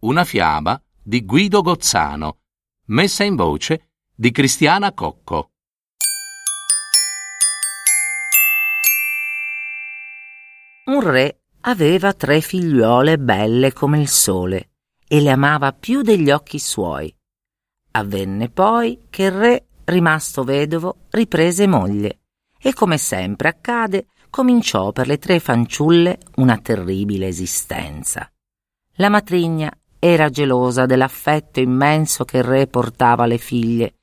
Una fiaba di Guido Gozzano. Messa in voce di Cristiana Cocco. Un re aveva tre figliuole belle come il sole e le amava più degli occhi suoi. Avvenne poi che il re, rimasto vedovo, riprese moglie e come sempre accade, cominciò per le tre fanciulle una terribile esistenza. La matrigna era gelosa dell'affetto immenso che il re portava alle figlie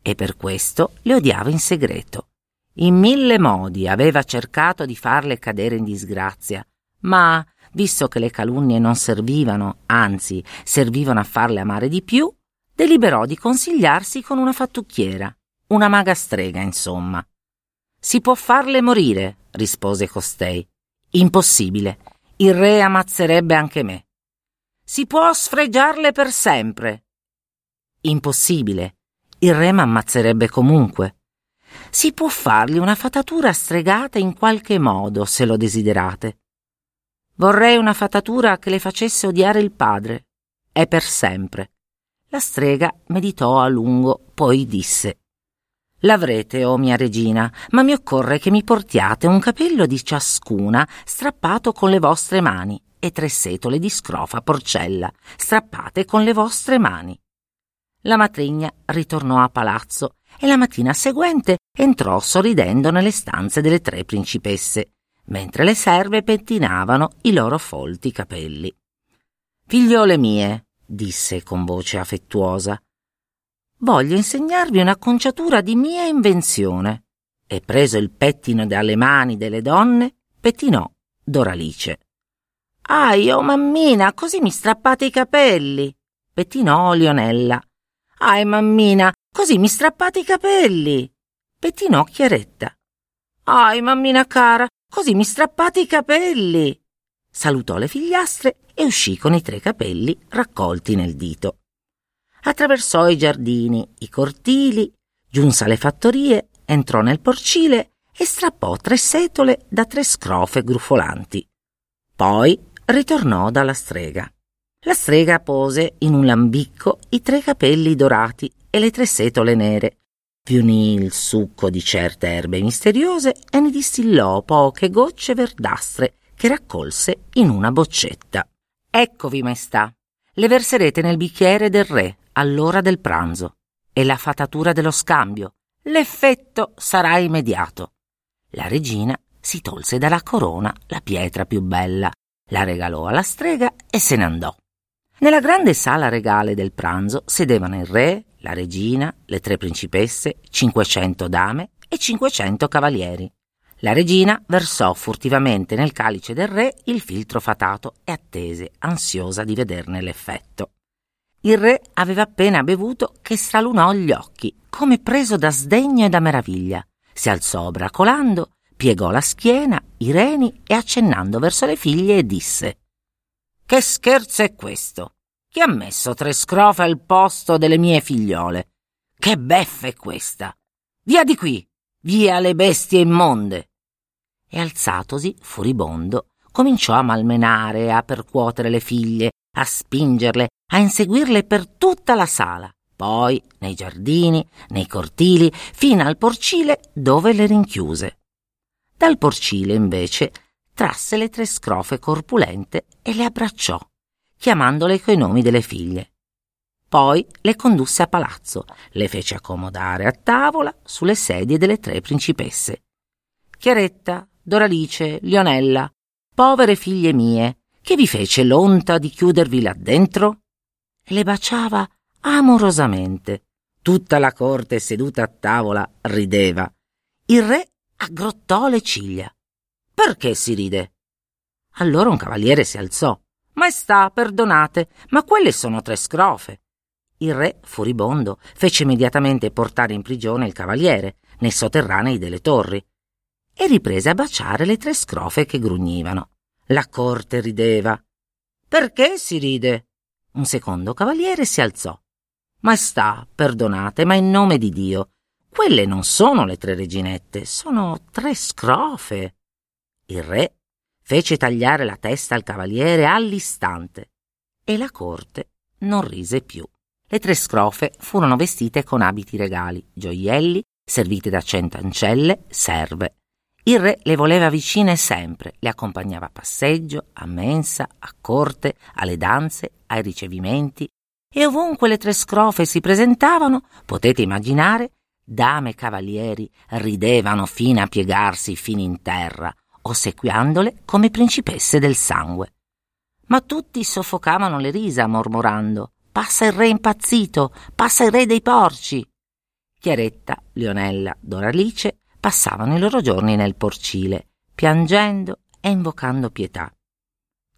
e per questo le odiava in segreto. In mille modi aveva cercato di farle cadere in disgrazia, ma, visto che le calunnie non servivano, anzi servivano a farle amare di più, deliberò di consigliarsi con una fattucchiera, una maga strega, insomma. Si può farle morire, rispose costei. Impossibile. Il re ammazzerebbe anche me. Si può sfregiarle per sempre. Impossibile. Il re m'ammazzerebbe comunque. Si può fargli una fatatura stregata in qualche modo, se lo desiderate. Vorrei una fatatura che le facesse odiare il padre. È per sempre. La strega meditò a lungo, poi disse L'avrete, o oh mia regina, ma mi occorre che mi portiate un capello di ciascuna strappato con le vostre mani e tre setole di scrofa porcella strappate con le vostre mani. La matrigna ritornò a palazzo e la mattina seguente entrò sorridendo nelle stanze delle tre principesse, mentre le serve pettinavano i loro folti capelli. Figliole mie, disse con voce affettuosa, voglio insegnarvi un'acconciatura di mia invenzione. E preso il pettino dalle mani delle donne, pettinò Doralice. Ai, oh mammina, così mi strappate i capelli. Pettinò Lionella. Ai, mammina, così mi strappate i capelli. Pettinò Chiaretta. Ai, mammina cara, così mi strappate i capelli. Salutò le figliastre e uscì con i tre capelli raccolti nel dito. Attraversò i giardini, i cortili, giunse alle fattorie, entrò nel porcile e strappò tre setole da tre scrofe grufolanti. Poi ritornò dalla strega. La strega pose in un lambicco i tre capelli dorati e le tre setole nere, vi unì il succo di certe erbe misteriose e ne distillò poche gocce verdastre che raccolse in una boccetta. Eccovi, maestà, le verserete nel bicchiere del re all'ora del pranzo e la fatatura dello scambio. L'effetto sarà immediato. La regina si tolse dalla corona la pietra più bella, la regalò alla strega e se ne andò. Nella grande sala regale del pranzo sedevano il re, la regina, le tre principesse, cinquecento dame e cinquecento cavalieri. La regina versò furtivamente nel calice del re il filtro fatato e attese, ansiosa di vederne l'effetto. Il re aveva appena bevuto che stralunò gli occhi, come preso da sdegno e da meraviglia. Si alzò bracolando piegò la schiena, i reni e accennando verso le figlie disse Che scherzo è questo? Chi ha messo tre scrofe al posto delle mie figliole? Che beffa è questa? Via di qui! Via le bestie immonde! E alzatosi, furibondo, cominciò a malmenare a percuotere le figlie, a spingerle, a inseguirle per tutta la sala, poi nei giardini, nei cortili, fino al porcile dove le rinchiuse. Dal porcile, invece, trasse le tre scrofe corpulente e le abbracciò, chiamandole coi nomi delle figlie. Poi le condusse a palazzo, le fece accomodare a tavola sulle sedie delle tre principesse. Chiaretta, Doralice, Lionella, povere figlie mie, che vi fece l'onta di chiudervi là dentro? Le baciava amorosamente. Tutta la corte seduta a tavola rideva. Il re aggrottò le ciglia. Perché si ride? Allora un cavaliere si alzò. Maestà, perdonate, ma quelle sono tre scrofe. Il re, furibondo, fece immediatamente portare in prigione il cavaliere, nei sotterranei delle torri, e riprese a baciare le tre scrofe che grugnivano. La corte rideva. Perché si ride? Un secondo cavaliere si alzò. Maestà, perdonate, ma in nome di Dio, quelle non sono le tre reginette, sono tre scrofe. Il re fece tagliare la testa al cavaliere all'istante e la corte non rise più. Le tre scrofe furono vestite con abiti regali, gioielli, servite da cento ancelle, serve. Il re le voleva vicine sempre, le accompagnava a passeggio, a mensa, a corte, alle danze, ai ricevimenti, e ovunque le tre scrofe si presentavano, potete immaginare, dame e cavalieri ridevano fino a piegarsi fino in terra, ossequiandole come principesse del sangue. Ma tutti soffocavano le risa mormorando Passa il re impazzito, passa il re dei porci. Chiaretta, Leonella, Doralice passavano i loro giorni nel porcile, piangendo e invocando pietà.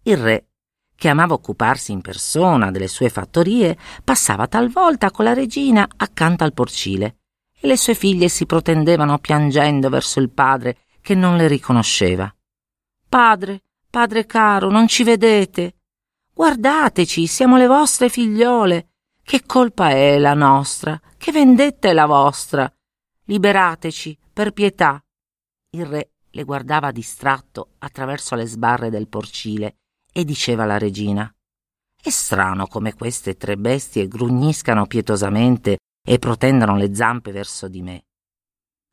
Il re, che amava occuparsi in persona delle sue fattorie, passava talvolta con la regina accanto al porcile le sue figlie si protendevano piangendo verso il padre che non le riconosceva. Padre, padre caro, non ci vedete? Guardateci, siamo le vostre figliole. Che colpa è la nostra? Che vendetta è la vostra? Liberateci, per pietà. Il re le guardava distratto attraverso le sbarre del porcile e diceva alla regina È strano come queste tre bestie grugniscano pietosamente e protendano le zampe verso di me.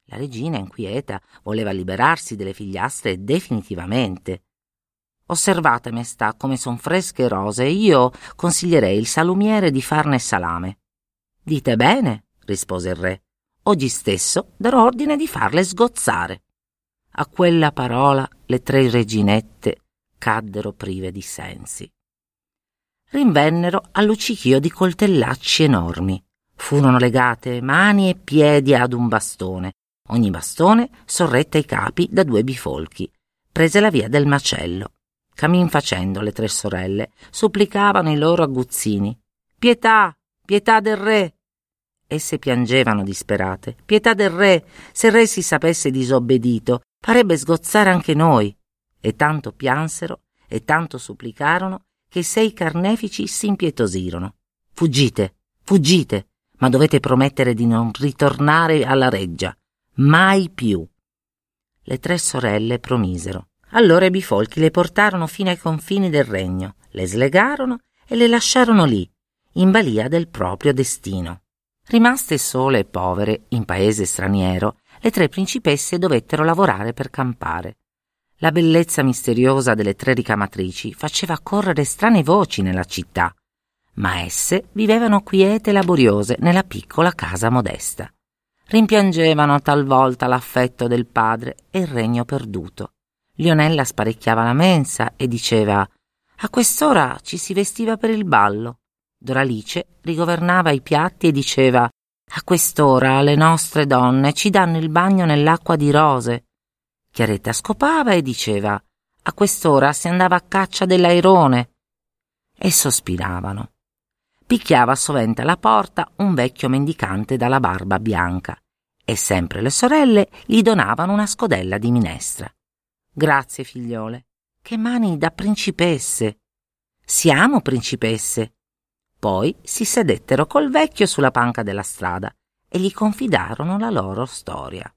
La regina, inquieta, voleva liberarsi delle figliastre definitivamente. Osservate, maestà, come son fresche rose, io consiglierei il salumiere di farne salame. Dite bene, rispose il re. Oggi stesso darò ordine di farle sgozzare. A quella parola le tre reginette caddero prive di sensi. Rinvennero al luccichio di coltellacci enormi. Furono legate mani e piedi ad un bastone Ogni bastone sorrette ai capi da due bifolchi. Prese la via del macello. Cammin facendo le tre sorelle supplicavano i loro aguzzini. Pietà, pietà del re. Esse piangevano disperate. Pietà del re, se il re si sapesse disobbedito, farebbe sgozzare anche noi. E tanto piansero e tanto supplicarono che i sei carnefici si impietosirono. Fuggite, fuggite, ma dovete promettere di non ritornare alla reggia. Mai più. Le tre sorelle promisero. Allora i bifolchi le portarono fino ai confini del regno, le slegarono e le lasciarono lì, in balia del proprio destino. Rimaste sole e povere, in paese straniero, le tre principesse dovettero lavorare per campare. La bellezza misteriosa delle tre ricamatrici faceva correre strane voci nella città, ma esse vivevano quiete e laboriose nella piccola casa modesta rimpiangevano talvolta l'affetto del padre e il regno perduto. Lionella sparecchiava la mensa e diceva A quest'ora ci si vestiva per il ballo. Doralice rigovernava i piatti e diceva A quest'ora le nostre donne ci danno il bagno nell'acqua di rose. Chiaretta scopava e diceva A quest'ora si andava a caccia dell'airone. E sospiravano. Picchiava sovente alla porta un vecchio mendicante dalla barba bianca e sempre le sorelle gli donavano una scodella di minestra. Grazie, figliole. Che mani da principesse. Siamo principesse. Poi si sedettero col vecchio sulla panca della strada e gli confidarono la loro storia.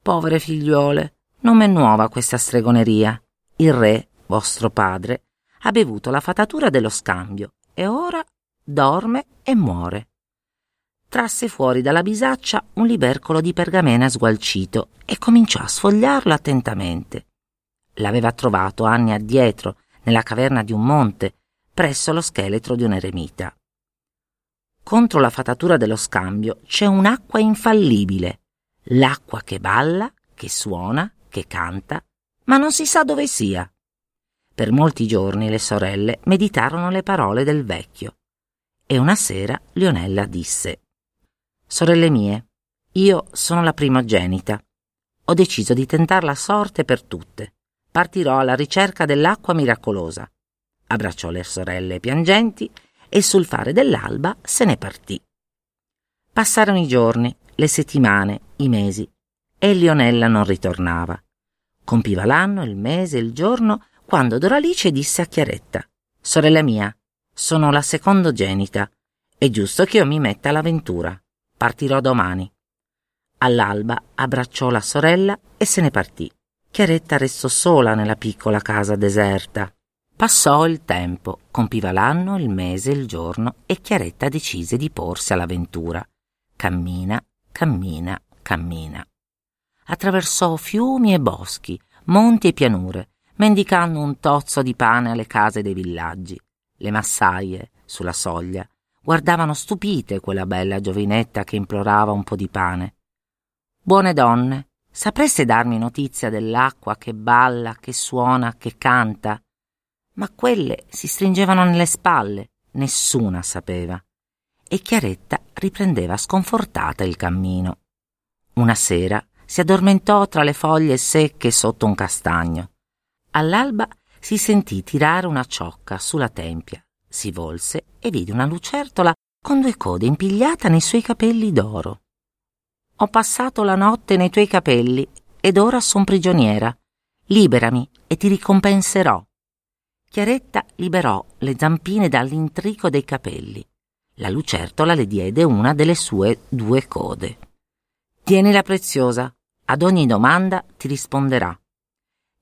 Povere figliuole, non m'è nuova questa stregoneria. Il re, vostro padre, ha bevuto la fatatura dello scambio e ora dorme e muore trasse fuori dalla bisaccia un libercolo di pergamena sgualcito e cominciò a sfogliarlo attentamente. L'aveva trovato anni addietro, nella caverna di un monte, presso lo scheletro di un eremita. Contro la fatatura dello scambio c'è un'acqua infallibile, l'acqua che balla, che suona, che canta, ma non si sa dove sia. Per molti giorni le sorelle meditarono le parole del vecchio e una sera Lionella disse Sorelle mie, io sono la primogenita. Ho deciso di tentar la sorte per tutte. Partirò alla ricerca dell'acqua miracolosa. abbracciò le sorelle piangenti e sul fare dell'alba se ne partì. Passarono i giorni, le settimane, i mesi, e Lionella non ritornava. Compiva l'anno, il mese, il giorno, quando Doralice disse a Chiaretta: Sorella mia, sono la secondogenita. È giusto che io mi metta all'avventura. Partirò domani. All'alba abbracciò la sorella e se ne partì. Chiaretta restò sola nella piccola casa deserta. Passò il tempo, compiva l'anno, il mese, il giorno e Chiaretta decise di porsi all'avventura. Cammina, cammina, cammina. Attraversò fiumi e boschi, monti e pianure, mendicando un tozzo di pane alle case dei villaggi. Le massaie, sulla soglia, guardavano stupite quella bella giovinetta che implorava un po' di pane. Buone donne, sapreste darmi notizia dell'acqua che balla, che suona, che canta? Ma quelle si stringevano nelle spalle, nessuna sapeva e Chiaretta riprendeva sconfortata il cammino. Una sera si addormentò tra le foglie secche sotto un castagno. All'alba si sentì tirare una ciocca sulla tempia, si volse e vide una lucertola con due code impigliata nei suoi capelli d'oro. Ho passato la notte nei tuoi capelli ed ora son prigioniera. Liberami e ti ricompenserò. Chiaretta liberò le zampine dall'intrico dei capelli la lucertola le diede una delle sue due code. Tienila preziosa, ad ogni domanda ti risponderà.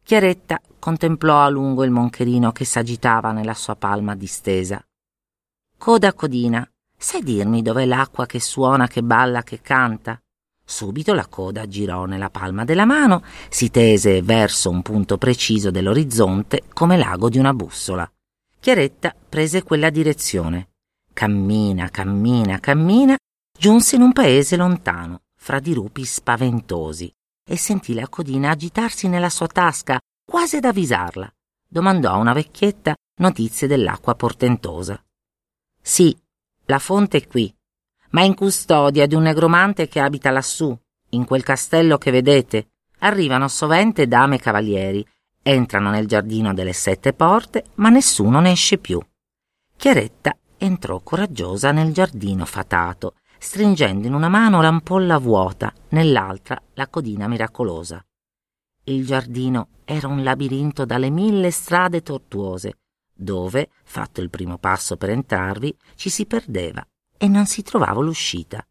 Chiaretta contemplò a lungo il moncherino che s'agitava nella sua palma distesa. Coda codina, sai dirmi dov'è l'acqua che suona, che balla, che canta? Subito la coda girò nella palma della mano, si tese verso un punto preciso dell'orizzonte come l'ago di una bussola. Chiaretta prese quella direzione. Cammina, cammina, cammina, giunse in un paese lontano, fra dirupi spaventosi, e sentì la codina agitarsi nella sua tasca, quasi ad avvisarla. Domandò a una vecchietta notizie dell'acqua portentosa. Sì, la fonte è qui, ma in custodia di un negromante che abita lassù, in quel castello che vedete. Arrivano sovente dame e cavalieri, entrano nel giardino delle sette porte, ma nessuno ne esce più. Chiaretta entrò coraggiosa nel giardino fatato, stringendo in una mano l'ampolla vuota, nell'altra la codina miracolosa. Il giardino era un labirinto dalle mille strade tortuose, dove, fatto il primo passo per entrarvi, ci si perdeva e non si trovava l'uscita.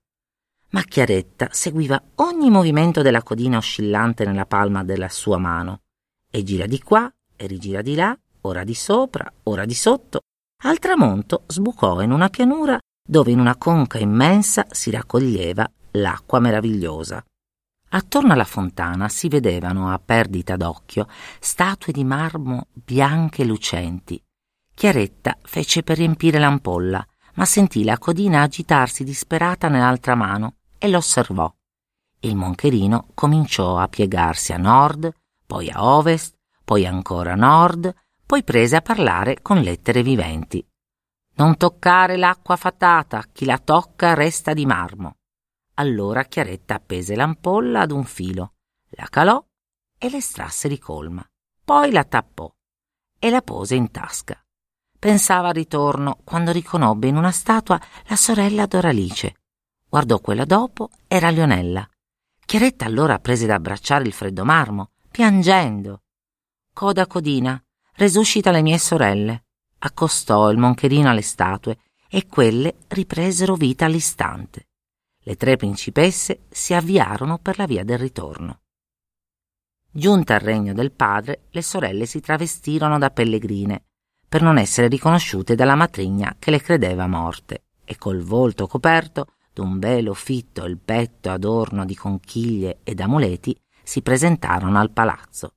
Ma Chiaretta seguiva ogni movimento della codina oscillante nella palma della sua mano, e gira di qua e rigira di là, ora di sopra, ora di sotto, al tramonto sbucò in una pianura dove in una conca immensa si raccoglieva l'acqua meravigliosa. Attorno alla fontana si vedevano a perdita d'occhio statue di marmo bianche e lucenti. Chiaretta fece per riempire l'ampolla, ma sentì la codina agitarsi disperata nell'altra mano e l'osservò. Il moncherino cominciò a piegarsi a nord, poi a ovest, poi ancora a nord, poi prese a parlare con lettere viventi. Non toccare l'acqua fatata, chi la tocca resta di marmo. Allora Chiaretta appese l'ampolla ad un filo, la calò e l'estrasse di colma. Poi la tappò e la pose in tasca. Pensava al ritorno quando riconobbe in una statua la sorella Doralice. Guardò quella dopo, era Lionella. Chiaretta allora prese ad abbracciare il freddo marmo, piangendo. Coda codina, resuscita le mie sorelle. Accostò il moncherino alle statue e quelle ripresero vita all'istante. Le tre principesse si avviarono per la via del ritorno. Giunta al regno del padre, le sorelle si travestirono da pellegrine per non essere riconosciute dalla matrigna che le credeva morte e col volto coperto d'un velo fitto il petto adorno di conchiglie ed amuleti si presentarono al palazzo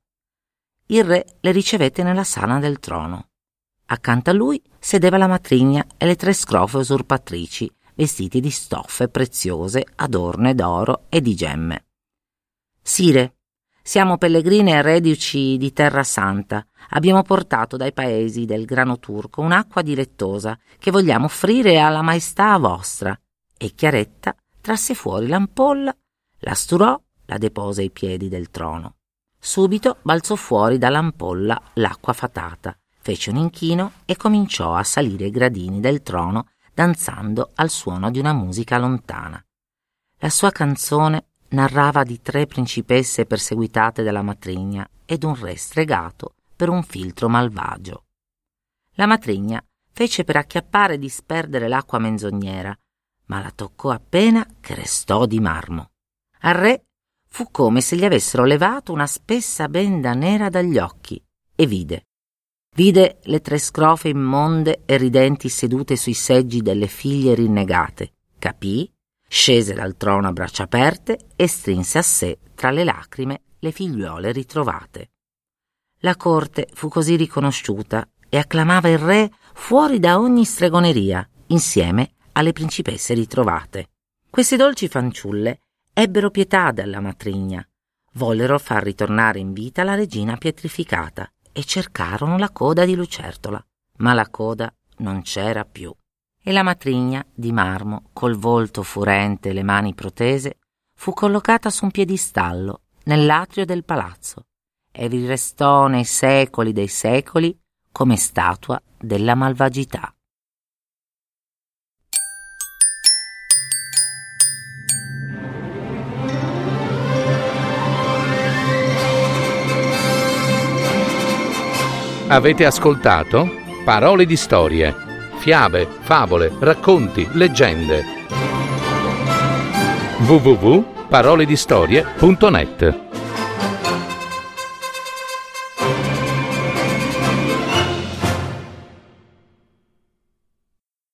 il re le ricevette nella sala del trono. Accanto a lui sedeva la matrigna e le tre scrofe usurpatrici, vestiti di stoffe preziose, adorne d'oro e di gemme. Sire, siamo pellegrini e reduci di Terra Santa. Abbiamo portato dai paesi del grano turco un'acqua dilettosa che vogliamo offrire alla maestà vostra. E Chiaretta trasse fuori l'ampolla, la sturò, la depose ai piedi del trono. Subito balzò fuori dall'ampolla l'acqua fatata, fece un inchino e cominciò a salire i gradini del trono danzando al suono di una musica lontana. La sua canzone narrava di tre principesse perseguitate dalla matrigna ed un re stregato per un filtro malvagio. La matrigna fece per acchiappare e disperdere l'acqua menzognera, ma la toccò appena che restò di marmo. Al re fu come se gli avessero levato una spessa benda nera dagli occhi e vide. Vide le tre scrofe immonde e ridenti sedute sui seggi delle figlie rinnegate, capì, scese dal trono a braccia aperte e strinse a sé tra le lacrime le figliuole ritrovate. La corte fu così riconosciuta e acclamava il re fuori da ogni stregoneria, insieme alle principesse ritrovate. Queste dolci fanciulle ebbero pietà della matrigna, vollero far ritornare in vita la regina pietrificata e cercarono la coda di Lucertola, ma la coda non c'era più. E la matrigna, di marmo, col volto furente e le mani protese, fu collocata su un piedistallo nell'atrio del palazzo e vi restò nei secoli dei secoli come statua della malvagità. Avete ascoltato Parole di storie, fiabe, favole, racconti, leggende. www.paroledistorie.net